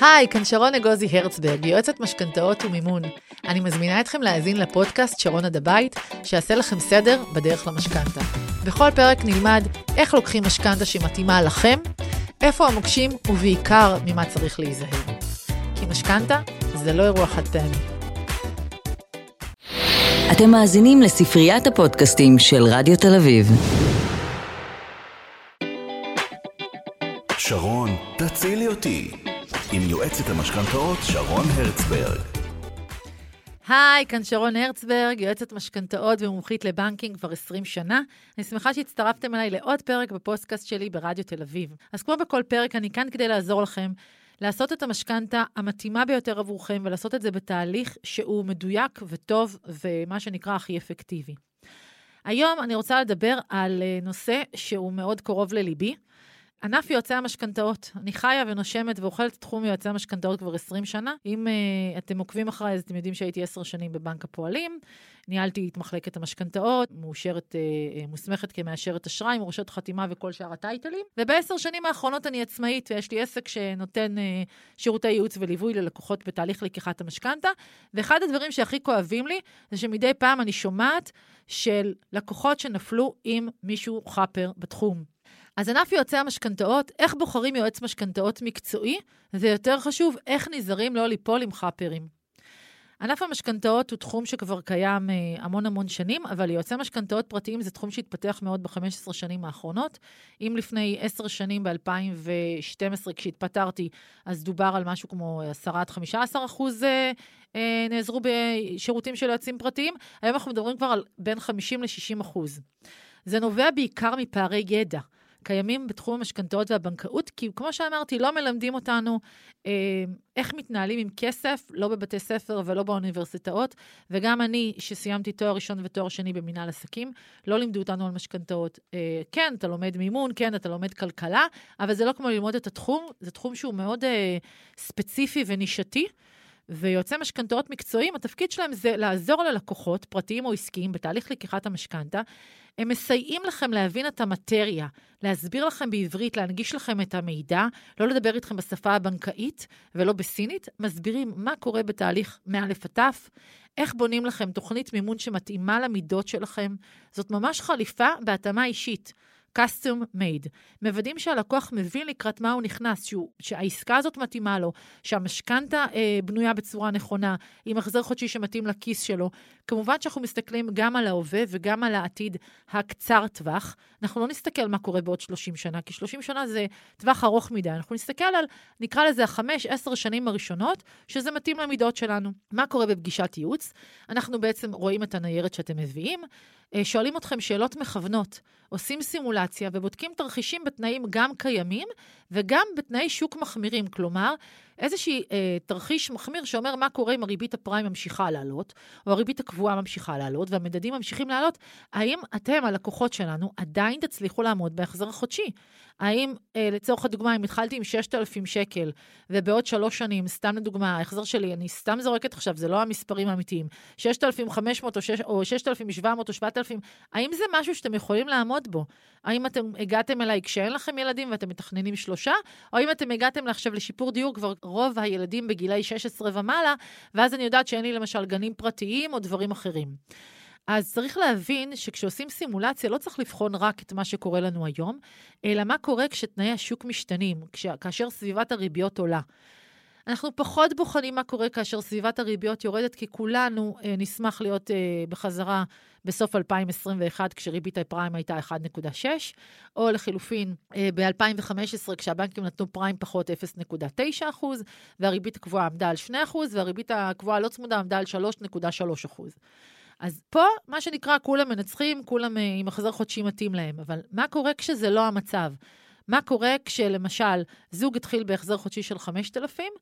היי, כאן שרון אגוזי הרצברג, יועצת משכנתאות ומימון. אני מזמינה אתכם להאזין לפודקאסט שרון עד הבית, שיעשה לכם סדר בדרך למשכנתה. בכל פרק נלמד איך לוקחים משכנתה שמתאימה לכם, איפה המוקשים ובעיקר ממה צריך להיזהר. כי משכנתה זה לא אירוע חד פעמי. אתם מאזינים לספריית הפודקאסטים של רדיו תל אביב. שרון, תצילי אותי. עם יועצת המשכנתאות שרון הרצברג. היי, כאן שרון הרצברג, יועצת משכנתאות ומומחית ל banking כבר 20 שנה. אני שמחה שהצטרפתם אליי לעוד פרק בפודקאסט שלי ברדיו תל אביב. אז כמו בכל פרק, אני כאן כדי לעזור לכם לעשות את המשכנתה המתאימה ביותר עבורכם ולעשות את זה בתהליך שהוא מדויק וטוב ומה שנקרא הכי אפקטיבי. היום אני רוצה לדבר על אה, נושא שהוא מאוד קרוב לליבי. ענף יועצי המשכנתאות. אני חיה ונושמת ואוכלת תחום יועצי המשכנתאות כבר 20 שנה. אם uh, אתם עוקבים אחריי, אז אתם יודעים שהייתי 10 שנים בבנק הפועלים. ניהלתי את מחלקת המשכנתאות, מאושרת, uh, מוסמכת כמאשרת אשראי, מורשת חתימה וכל שאר הטייטלים. ובעשר שנים האחרונות אני עצמאית, ויש לי עסק שנותן uh, שירותי ייעוץ וליווי ללקוחות בתהליך לקיחת המשכנתה. ואחד הדברים שהכי כואבים לי, זה שמדי פעם אני שומעת של לקוחות שנפלו עם מישהו חאפר בתחום. אז ענף יועצי המשכנתאות, איך בוחרים יועץ משכנתאות מקצועי, זה יותר חשוב, איך נזהרים לא ליפול עם חאפרים. ענף המשכנתאות הוא תחום שכבר קיים אה, המון המון שנים, אבל יועצי משכנתאות פרטיים זה תחום שהתפתח מאוד ב-15 שנים האחרונות. אם לפני 10 שנים, ב-2012, כשהתפטרתי, אז דובר על משהו כמו 10 עד 15 אחוז אה, אה, נעזרו בשירותים של יועצים פרטיים, היום אנחנו מדברים כבר על בין 50 ל-60 אחוז. זה נובע בעיקר מפערי ידע. קיימים בתחום המשכנתאות והבנקאות, כי כמו שאמרתי, לא מלמדים אותנו אה, איך מתנהלים עם כסף, לא בבתי ספר ולא באוניברסיטאות, וגם אני, שסיימתי תואר ראשון ותואר שני במנהל עסקים, לא לימדו אותנו על משכנתאות. אה, כן, אתה לומד מימון, כן, אתה לומד כלכלה, אבל זה לא כמו ללמוד את התחום, זה תחום שהוא מאוד אה, ספציפי ונישתי. ויועצי משכנתאות מקצועיים, התפקיד שלהם זה לעזור ללקוחות, פרטיים או עסקיים, בתהליך לקיחת המשכנתה. הם מסייעים לכם להבין את המטריה, להסביר לכם בעברית, להנגיש לכם את המידע, לא לדבר איתכם בשפה הבנקאית ולא בסינית, מסבירים מה קורה בתהליך מא' עד ת', איך בונים לכם תוכנית מימון שמתאימה למידות שלכם. זאת ממש חליפה בהתאמה אישית. Custom made. מוודאים שהלקוח מבין לקראת מה הוא נכנס, שהוא, שהעסקה הזאת מתאימה לו, שהמשכנתה אה, בנויה בצורה נכונה, עם החזר חודשי שמתאים לכיס שלו. כמובן שאנחנו מסתכלים גם על ההווה וגם על העתיד הקצר טווח. אנחנו לא נסתכל מה קורה בעוד 30 שנה, כי 30 שנה זה טווח ארוך מדי. אנחנו נסתכל על, נקרא לזה, החמש, עשר שנים הראשונות, שזה מתאים למידות שלנו. מה קורה בפגישת ייעוץ? אנחנו בעצם רואים את הניירת שאתם מביאים, שואלים אתכם שאלות מכוונות, עושים סימולציה ובודקים תרחישים בתנאים גם קיימים וגם בתנאי שוק מחמירים. כלומר, איזשהי אה, תרחיש מחמיר שאומר מה קורה אם הריבית הפריים ממשיכה לעלות, או הריבית הקבועה ממשיכה לעלות, והמדדים ממשיכים לעלות, האם אתם, הלקוחות שלנו, עדיין תצליחו לעמוד בהחזר החודשי? האם, אה, לצורך הדוגמה, אם התחלתי עם 6,000 שקל, ובעוד שלוש שנים, סתם לדוגמה, ההחזר שלי, אני סתם זורקת עכשיו, זה לא המספרים האמיתיים, 6,500 או, 6, או 6,700 או 7,000, האם זה משהו שאתם יכולים לעמוד בו? האם אתם הגעתם אליי כשאין לכם ילדים ואתם מתכננים שלושה, או האם אתם הגעתם עכשיו לשיפור דיור כבר רוב הילדים בגילאי 16 ומעלה, ואז אני יודעת שאין לי למשל גנים פרטיים או דברים אחרים. אז צריך להבין שכשעושים סימולציה לא צריך לבחון רק את מה שקורה לנו היום, אלא מה קורה כשתנאי השוק משתנים, כש, כאשר סביבת הריביות עולה. אנחנו פחות בוחנים מה קורה כאשר סביבת הריביות יורדת, כי כולנו אה, נשמח להיות אה, בחזרה בסוף 2021, כשריבית הפריים הייתה 1.6, או לחילופין אה, ב-2015, כשהבנקים נתנו פריים פחות 0.9 והריבית הקבועה עמדה על 2 והריבית הקבועה הלא צמודה עמדה על 3.3 אז פה, מה שנקרא, כולם מנצחים, כולם אה, עם החזר חודשי מתאים להם. אבל מה קורה כשזה לא המצב? מה קורה כשלמשל זוג התחיל בהחזר חודשי של 5,000,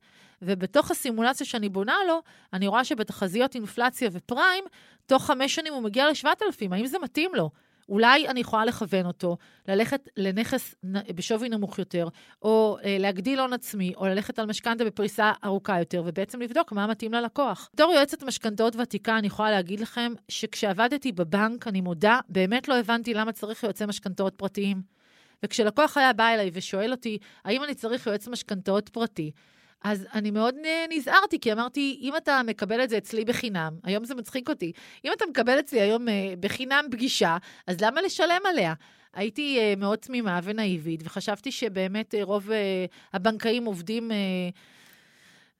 ובתוך הסימולציה שאני בונה לו, אני רואה שבתחזיות אינפלציה ופריים, תוך חמש שנים הוא מגיע ל-7,000, האם זה מתאים לו? אולי אני יכולה לכוון אותו, ללכת לנכס בשווי נמוך יותר, או אה, להגדיל הון עצמי, או ללכת על משכנתה בפריסה ארוכה יותר, ובעצם לבדוק מה מתאים ללקוח. בתור יועצת משכנתאות ותיקה, אני יכולה להגיד לכם שכשעבדתי בבנק, אני מודה, באמת לא הבנתי למה צריך יועצי משכנתאות פרטיים. וכשלקוח היה בא אליי ושואל אותי, האם אני צריך יועץ משכנתאות פרטי, אז אני מאוד נזהרתי, כי אמרתי, אם אתה מקבל את זה אצלי בחינם, היום זה מצחיק אותי, אם אתה מקבל אצלי היום אה, בחינם פגישה, אז למה לשלם עליה? הייתי אה, מאוד תמימה ונאיבית, וחשבתי שבאמת אה, רוב הבנקאים עובדים,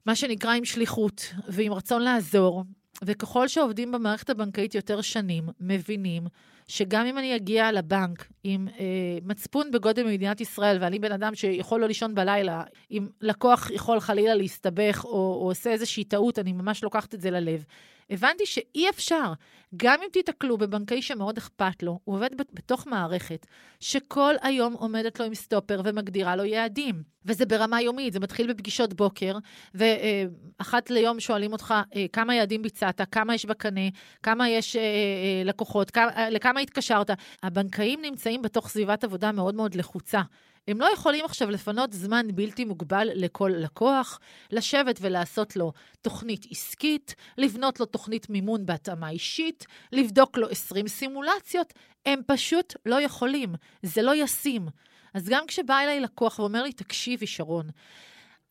מה שנקרא, עם שליחות ועם רצון לעזור, וככל שעובדים במערכת הבנקאית יותר שנים, מבינים שגם אם אני אגיע לבנק עם אה, מצפון בגודל במדינת ישראל, ואני בן אדם שיכול לא לישון בלילה, אם לקוח יכול חלילה להסתבך או, או עושה איזושהי טעות, אני ממש לוקחת את זה ללב. הבנתי שאי אפשר, גם אם תיתקלו בבנקאי שמאוד אכפת לו, הוא עובד בתוך מערכת שכל היום עומדת לו עם סטופר ומגדירה לו יעדים. וזה ברמה יומית, זה מתחיל בפגישות בוקר, ואחת ליום שואלים אותך אה, כמה יעדים ביצעת, כמה יש בקנה, כמה יש אה, אה, לקוחות, כמה, לכמה התקשרת. הבנקאים נמצאים בתוך סביבת עבודה מאוד מאוד לחוצה. הם לא יכולים עכשיו לפנות זמן בלתי מוגבל לכל לקוח, לשבת ולעשות לו תוכנית עסקית, לבנות לו תוכנית מימון בהתאמה אישית, לבדוק לו 20 סימולציות. הם פשוט לא יכולים, זה לא ישים. אז גם כשבא אליי לקוח ואומר לי, תקשיבי, שרון,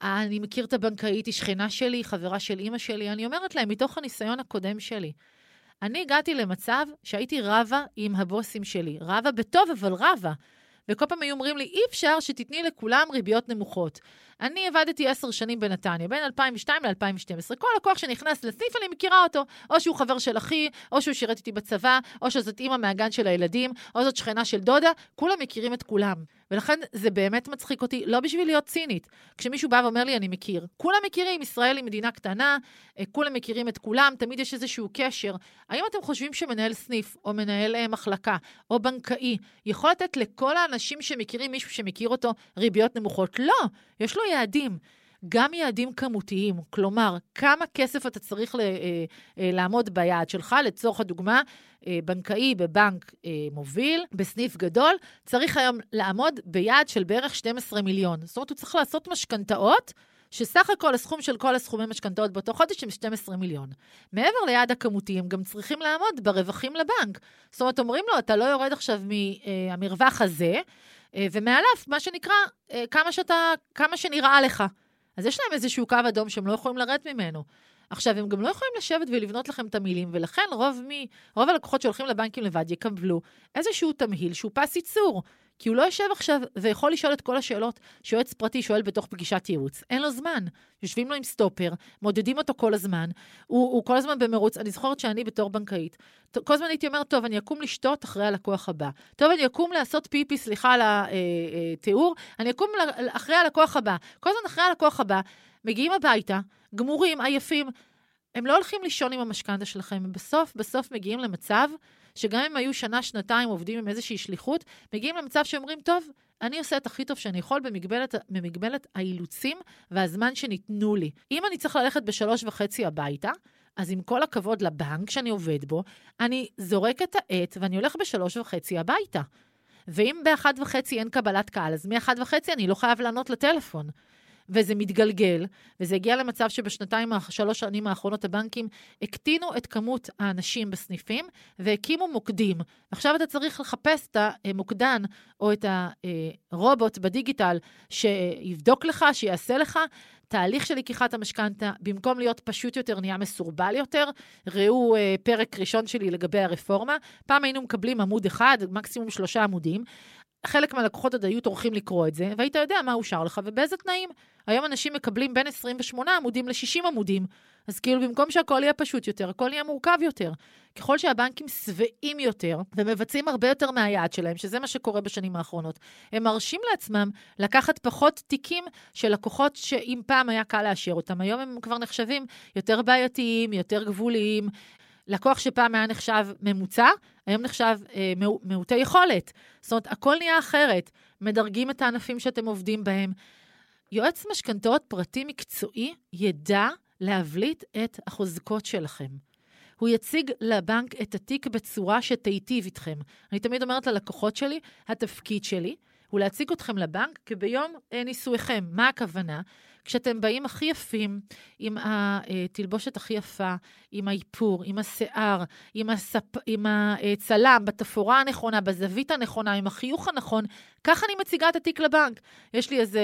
אני מכיר את הבנקאית, היא שכנה שלי, חברה של אימא שלי, אני אומרת להם, מתוך הניסיון הקודם שלי, אני הגעתי למצב שהייתי רבה עם הבוסים שלי. רבה בטוב, אבל רבה. וכל פעם היו אומרים לי, אי אפשר שתתני לכולם ריביות נמוכות. אני עבדתי עשר שנים בנתניה, בין 2002 ל-2012. כל לקוח שנכנס לסניף, אני מכירה אותו. או שהוא חבר של אחי, או שהוא שירת איתי בצבא, או שזאת אימא מהגן של הילדים, או זאת שכנה של דודה, כולם מכירים את כולם. ולכן זה באמת מצחיק אותי, לא בשביל להיות צינית. כשמישהו בא ואומר לי, אני מכיר. כולם מכירים, ישראל היא מדינה קטנה, אה, כולם מכירים את כולם, תמיד יש איזשהו קשר. האם אתם חושבים שמנהל סניף, או מנהל אה, מחלקה, או בנקאי, יכול לתת לכל האנשים שמכירים מישהו שמכיר אותו ריביות נמוכות? לא, יש לו יעדים. גם יעדים כמותיים, כלומר, כמה כסף אתה צריך ל, אה, אה, לעמוד ביעד שלך, לצורך הדוגמה, אה, בנקאי בבנק אה, מוביל, בסניף גדול, צריך היום לעמוד ביעד של בערך 12 מיליון. זאת אומרת, הוא צריך לעשות משכנתאות. שסך הכל הסכום של כל הסכומי משכנתאות באותו חודש הם 12 מיליון. מעבר ליעד הכמותי, הם גם צריכים לעמוד ברווחים לבנק. זאת אומרת, אומרים לו, אתה לא יורד עכשיו מהמרווח הזה, אה, ומעליו, מה שנקרא, אה, כמה, שאתה, כמה שנראה לך. אז יש להם איזשהו קו אדום שהם לא יכולים לרדת ממנו. עכשיו, הם גם לא יכולים לשבת ולבנות לכם את המילים, ולכן רוב, מי, רוב הלקוחות שהולכים לבנקים לבד יקבלו איזשהו תמהיל שהוא פס ייצור. כי הוא לא יושב עכשיו ויכול לשאול את כל השאלות שיועץ פרטי שואל בתוך פגישת ייעוץ. אין לו זמן. יושבים לו עם סטופר, מודדים אותו כל הזמן, הוא, הוא כל הזמן במרוץ. אני זוכרת שאני בתור בנקאית, כל הזמן הייתי אומרת, טוב, אני אקום לשתות אחרי הלקוח הבא. טוב, אני אקום לעשות פיפי, סליחה על התיאור, אה, אה, אני אקום אחרי הלקוח הבא. כל הזמן אחרי הלקוח הבא, מגיעים הביתה, גמורים, עייפים. הם לא הולכים לישון עם המשכנתה שלכם, הם בסוף, בסוף מגיעים למצב שגם אם היו שנה, שנתיים עובדים עם איזושהי שליחות, מגיעים למצב שאומרים, טוב, אני עושה את הכי טוב שאני יכול במגבלת, במגבלת האילוצים והזמן שניתנו לי. אם אני צריך ללכת בשלוש וחצי הביתה, אז עם כל הכבוד לבנק שאני עובד בו, אני זורק את העט ואני הולך בשלוש וחצי הביתה. ואם באחת וחצי אין קבלת קהל, אז מאחת וחצי אני לא חייב לענות לטלפון. וזה מתגלגל, וזה הגיע למצב שבשנתיים, שלוש שנים האחרונות הבנקים הקטינו את כמות האנשים בסניפים והקימו מוקדים. עכשיו אתה צריך לחפש את המוקדן או את הרובוט בדיגיטל שיבדוק לך, שיעשה לך. תהליך של לקיחת המשכנתה, במקום להיות פשוט יותר, נהיה מסורבל יותר. ראו אה, פרק ראשון שלי לגבי הרפורמה. פעם היינו מקבלים עמוד אחד, מקסימום שלושה עמודים. חלק מהלקוחות עוד היו טורחים לקרוא את זה, והיית יודע מה אושר לך ובאיזה תנאים. היום אנשים מקבלים בין 28 עמודים ל-60 עמודים. אז כאילו במקום שהכל יהיה פשוט יותר, הכל יהיה מורכב יותר. ככל שהבנקים שבעים יותר ומבצעים הרבה יותר מהיעד שלהם, שזה מה שקורה בשנים האחרונות, הם מרשים לעצמם לקחת פחות תיקים של לקוחות שאם פעם היה קל לאשר אותם, היום הם כבר נחשבים יותר בעייתיים, יותר גבוליים. לקוח שפעם היה נחשב ממוצע, היום נחשב אה, מעוטי יכולת. זאת אומרת, הכל נהיה אחרת. מדרגים את הענפים שאתם עובדים בהם. יועץ משכנתאות פרטי מקצועי ידע להבליט את החוזקות שלכם. הוא יציג לבנק את התיק בצורה שתיטיב איתכם. אני תמיד אומרת ללקוחות שלי, התפקיד שלי הוא להציג אתכם לבנק כביום נישואיכם. מה הכוונה? כשאתם באים הכי יפים, עם התלבושת הכי יפה, עם האיפור, עם השיער, עם, הספ... עם הצלם, בתפאורה הנכונה, בזווית הנכונה, עם החיוך הנכון, ככה אני מציגה את התיק לבנק. יש לי איזה...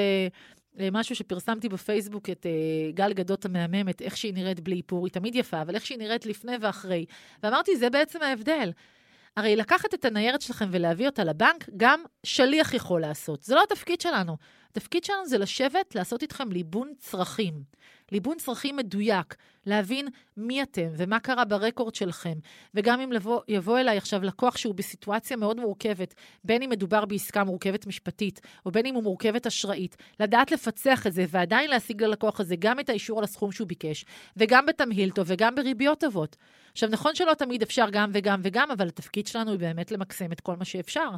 אה, משהו שפרסמתי בפייסבוק, את uh, גל גדות המהממת, איך שהיא נראית בלי איפור, היא תמיד יפה, אבל איך שהיא נראית לפני ואחרי. ואמרתי, זה בעצם ההבדל. הרי לקחת את הניירת שלכם ולהביא אותה לבנק, גם שליח יכול לעשות. זה לא התפקיד שלנו. התפקיד שלנו זה לשבת, לעשות איתכם ליבון צרכים. ליבון צרכים מדויק, להבין מי אתם ומה קרה ברקורד שלכם. וגם אם לבוא, יבוא אליי עכשיו לקוח שהוא בסיטואציה מאוד מורכבת, בין אם מדובר בעסקה מורכבת משפטית, או בין אם הוא מורכבת אשראית, לדעת לפצח את זה ועדיין להשיג ללקוח הזה גם את האישור על הסכום שהוא ביקש, וגם בתמהיל טוב וגם בריביות טובות. עכשיו, נכון שלא תמיד אפשר גם וגם וגם, אבל התפקיד שלנו הוא באמת למקסם את כל מה שאפשר.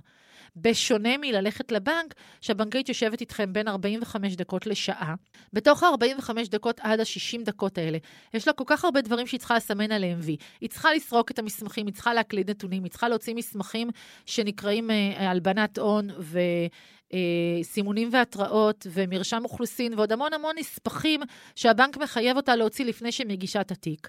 בשונה מללכת לבנק, שהבנקאית יושבת איתכם בין 45 דקות לשעה. בתוך ה-45 דקות עד ה-60 דקות האלה, יש לה כל כך הרבה דברים שהיא צריכה לסמן עליהם וי. היא צריכה לסרוק את המסמכים, היא צריכה להקליד נתונים, היא צריכה להוציא מסמכים שנקראים אה, הלבנת הון ו... אה, סימונים והתראות ומרשם אוכלוסין ועוד המון המון נספחים שהבנק מחייב אותה להוציא לפני שמגישה את התיק.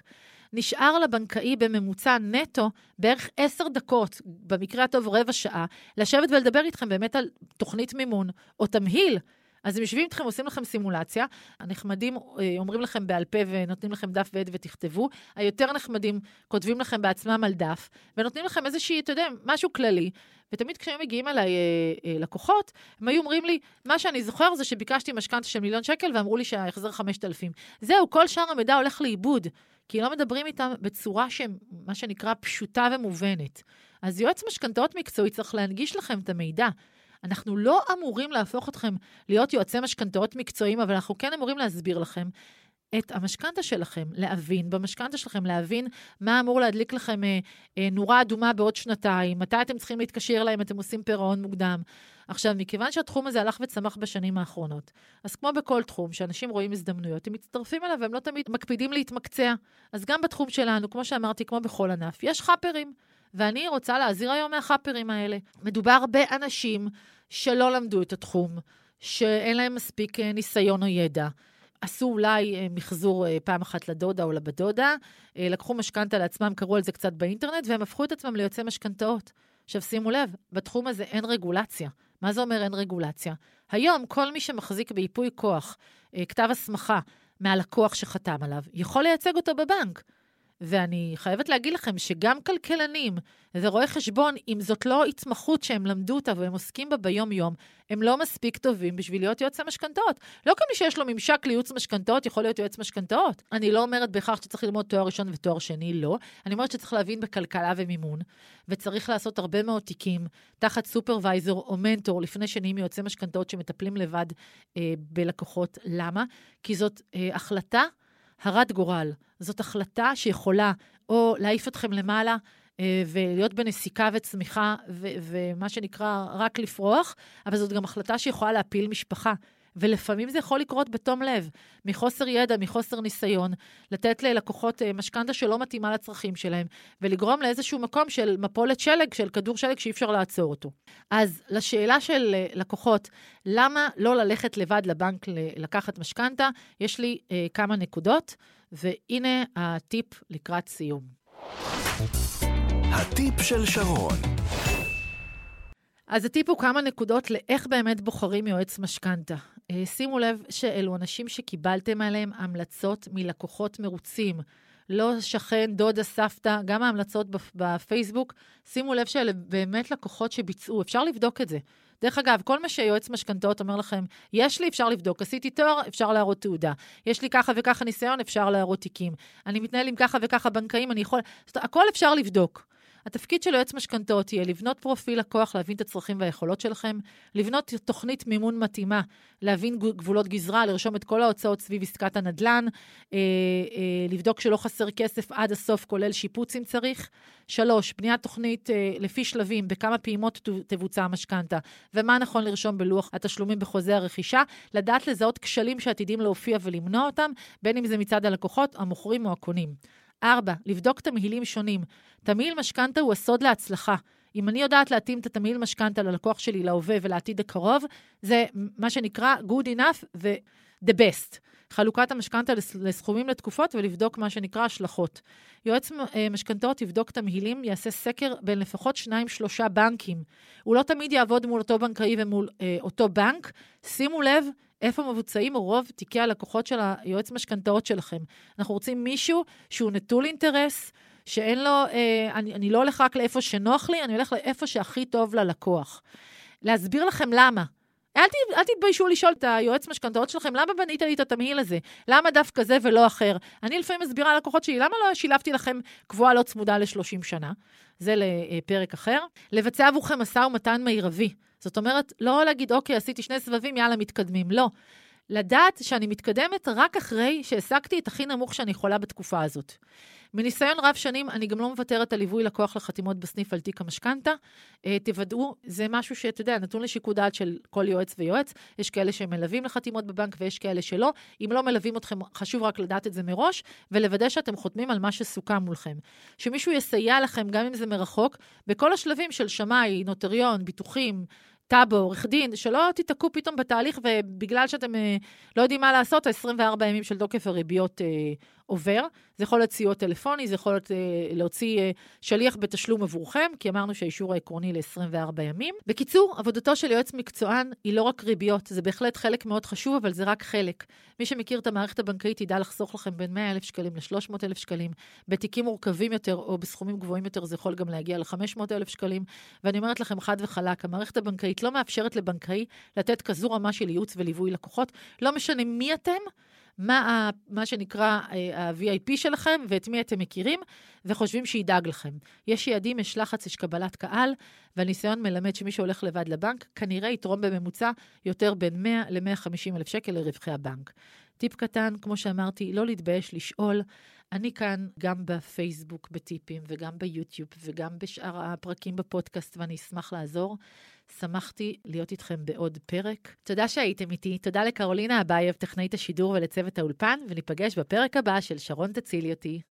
נשאר לבנקאי בממוצע נטו בערך עשר דקות, במקרה הטוב רבע שעה, לשבת ולדבר איתכם באמת על תוכנית מימון או תמהיל. אז הם יושבים איתכם, עושים לכם סימולציה, הנחמדים אה, אומרים לכם בעל פה ונותנים לכם דף ועד ותכתבו, היותר נחמדים כותבים לכם בעצמם על דף, ונותנים לכם איזושהי, אתה יודע, משהו כללי. ותמיד כשהם מגיעים אליי אה, אה, לקוחות, הם היו אומרים לי, מה שאני זוכר זה שביקשתי משכנתה של מיליון שקל ואמרו לי שההחזר 5,000. זהו, כל שאר המידע הולך לאיבוד. כי לא מדברים איתם בצורה שמה שנקרא פשוטה ומובנת. אז יועץ משכנתאות מקצועי צריך להנגיש לכם את המידע. אנחנו לא אמורים להפוך אתכם להיות יועצי משכנתאות מקצועיים, אבל אנחנו כן אמורים להסביר לכם את המשכנתה שלכם, להבין במשכנתה שלכם, להבין מה אמור להדליק לכם אה, אה, נורה אדומה בעוד שנתיים, מתי אתם צריכים להתקשר אליי אם אתם עושים פירעון מוקדם. עכשיו, מכיוון שהתחום הזה הלך וצמח בשנים האחרונות, אז כמו בכל תחום, שאנשים רואים הזדמנויות, הם מצטרפים אליו והם לא תמיד מקפידים להתמקצע. אז גם בתחום שלנו, כמו שאמרתי, כמו בכל ענף, יש חאפרים. ואני רוצה להזהיר היום מהחאפרים האלה. מדובר באנשים שלא למדו את התחום, שאין להם מספיק אה, ניסיון או ידע. עשו אולי אה, מחזור אה, פעם אחת לדודה או לבת דודה, לקחו משכנתה לעצמם, קראו על זה קצת באינטרנט, והם הפכו את עצמם ליוצאי משכנתאות. עכשיו שימו לב, בתחום הזה אין רגולציה. מה זה אומר אין רגולציה? היום כל מי שמחזיק בייפוי כוח, כתב הסמכה מהלקוח שחתם עליו, יכול לייצג אותו בבנק. ואני חייבת להגיד לכם שגם כלכלנים ורואי חשבון, אם זאת לא התמחות שהם למדו אותה והם עוסקים בה ביום-יום, הם לא מספיק טובים בשביל להיות יועצי משכנתאות. לא כל מי שיש לו ממשק לייעוץ משכנתאות יכול להיות יועץ משכנתאות. אני לא אומרת בהכרח שצריך ללמוד תואר ראשון ותואר שני, לא. אני אומרת שצריך להבין בכלכלה ומימון, וצריך לעשות הרבה מאוד תיקים תחת סופרוויזור או מנטור לפני שנהיים יועצי משכנתאות שמטפלים לבד אה, בלקוחות. למה? כי זאת אה, החלטה הרת גורל. זאת החלטה שיכולה או להעיף אתכם למעלה, אה, ולהיות בנסיקה וצמיחה, ומה שנקרא, רק לפרוח, אבל זאת גם החלטה שיכולה להפיל משפחה. ולפעמים זה יכול לקרות בתום לב, מחוסר ידע, מחוסר ניסיון, לתת ללקוחות אה, משכנתה שלא מתאימה לצרכים שלהם, ולגרום לאיזשהו מקום של מפולת שלג, של כדור שלג שאי אפשר לעצור אותו. אז לשאלה של אה, לקוחות, למה לא ללכת לבד לבנק לקחת משכנתה, יש לי אה, כמה נקודות, והנה הטיפ לקראת סיום. הטיפ של שרון. אז הטיפ הוא כמה נקודות לאיך באמת בוחרים יועץ משכנתה. אה, שימו לב שאלו אנשים שקיבלתם עליהם המלצות מלקוחות מרוצים. לא שכן, דודה, סבתא, גם ההמלצות בפייסבוק, שימו לב שאלה באמת לקוחות שביצעו, אפשר לבדוק את זה. דרך אגב, כל מה שיועץ משכנתאות אומר לכם, יש לי, אפשר לבדוק. עשיתי תואר, אפשר להראות תעודה. יש לי ככה וככה ניסיון, אפשר להראות תיקים. אני מתנהל עם ככה וככה בנקאים, אני יכול... הכל אפשר לבדוק. התפקיד של יועץ משכנתאות יהיה לבנות פרופיל לקוח, להבין את הצרכים והיכולות שלכם, לבנות תוכנית מימון מתאימה, להבין גבולות גזרה, לרשום את כל ההוצאות סביב עסקת הנדל"ן, אה, אה, לבדוק שלא חסר כסף עד הסוף, כולל שיפוץ אם צריך. שלוש, בניית תוכנית אה, לפי שלבים, בכמה פעימות תבוצע המשכנתה, ומה נכון לרשום בלוח התשלומים בחוזה הרכישה, לדעת לזהות כשלים שעתידים להופיע ולמנוע אותם, בין אם זה מצד הלקוחות, המוכרים או הקונים. ארבע, לבדוק תמהילים שונים. תמהיל משכנתה הוא הסוד להצלחה. אם אני יודעת להתאים את התמהיל משכנתה ללקוח שלי, להווה ולעתיד הקרוב, זה מה שנקרא good enough ו-the best. חלוקת המשכנתה לסכומים לתקופות ולבדוק מה שנקרא השלכות. יועץ אה, משכנתאות יבדוק תמהילים, יעשה סקר בין לפחות שניים-שלושה בנקים. הוא לא תמיד יעבוד מול אותו בנקאי ומול אה, אותו בנק. שימו לב איפה מבוצעים רוב תיקי הלקוחות של היועץ משכנתאות שלכם. אנחנו רוצים מישהו שהוא נטול אינטרס, שאין לו, אה, אני, אני לא הולך רק לאיפה שנוח לי, אני הולך לאיפה שהכי טוב ללקוח. להסביר לכם למה. אל, ת, אל תתביישו לשאול את היועץ משכנתאות שלכם, למה בנית לי את התמהיל הזה? למה דווקא זה ולא אחר? אני לפעמים מסבירה ללקוחות שלי, למה לא שילבתי לכם קבועה לא צמודה ל-30 שנה? זה לפרק אחר. לבצע עבורכם משא ומתן מרבי. זאת אומרת, לא להגיד, אוקיי, עשיתי שני סבבים, יאללה, מתקדמים. לא. לדעת שאני מתקדמת רק אחרי שהשגתי את הכי נמוך שאני יכולה בתקופה הזאת. מניסיון רב שנים, אני גם לא מוותרת על ליווי לקוח לחתימות בסניף על תיק המשכנתה. אה, תוודאו, זה משהו שאתה יודע, נתון לשיקול דעת של כל יועץ ויועץ. יש כאלה שמלווים לחתימות בבנק ויש כאלה שלא. אם לא מלווים אתכם, חשוב רק לדעת את זה מראש, ולוודא שאתם חותמים על מה שסוכם מולכם. שמישהו יסייע לכם, גם אם זה מרחוק, בכל השלבים של שמאי, נוטריון, ביטוחים, טאבו, עורך דין, שלא תיתקעו פתאום בתהליך, ובגלל שאתם אה, לא יודעים מה לעשות, ה-24 ימים של תוקף הריביות אה, עובר. זה יכול להיות סיוע טלפוני, זה יכול להיות אה, להוציא אה, שליח בתשלום עבורכם, כי אמרנו שהאישור העקרוני ל-24 ימים. בקיצור, עבודתו של יועץ מקצוען היא לא רק ריביות, זה בהחלט חלק מאוד חשוב, אבל זה רק חלק. מי שמכיר את המערכת הבנקאית ידע לחסוך לכם בין 100,000 שקלים ל-300,000 שקלים. בתיקים מורכבים יותר או בסכומים גבוהים יותר, זה יכול גם להגיע ל-500,000 שקלים. ואני אומרת לכם חד וחלק, המערכת הבנקאית לא מאפשרת לבנקאי לתת כזו רמה של ייעוץ וליווי לקוחות. לא משנה מי אתם, מה, מה שנקרא אה, ה-VIP שלכם ואת מי אתם מכירים, וחושבים שידאג לכם. יש יעדים, יש לחץ, יש קבלת קהל, והניסיון מלמד שמי שהולך לבד לבנק, כנראה יתרום בממוצע יותר בין 100 ל-150 אלף שקל לרווחי הבנק. טיפ קטן, כמו שאמרתי, לא להתבייש לשאול. אני כאן גם בפייסבוק בטיפים וגם ביוטיוב וגם בשאר הפרקים בפודקאסט, ואני אשמח לעזור. שמחתי להיות איתכם בעוד פרק. תודה שהייתם איתי, תודה לקרולינה אבייב, טכנאית השידור ולצוות האולפן, וניפגש בפרק הבא של שרון תצילי אותי.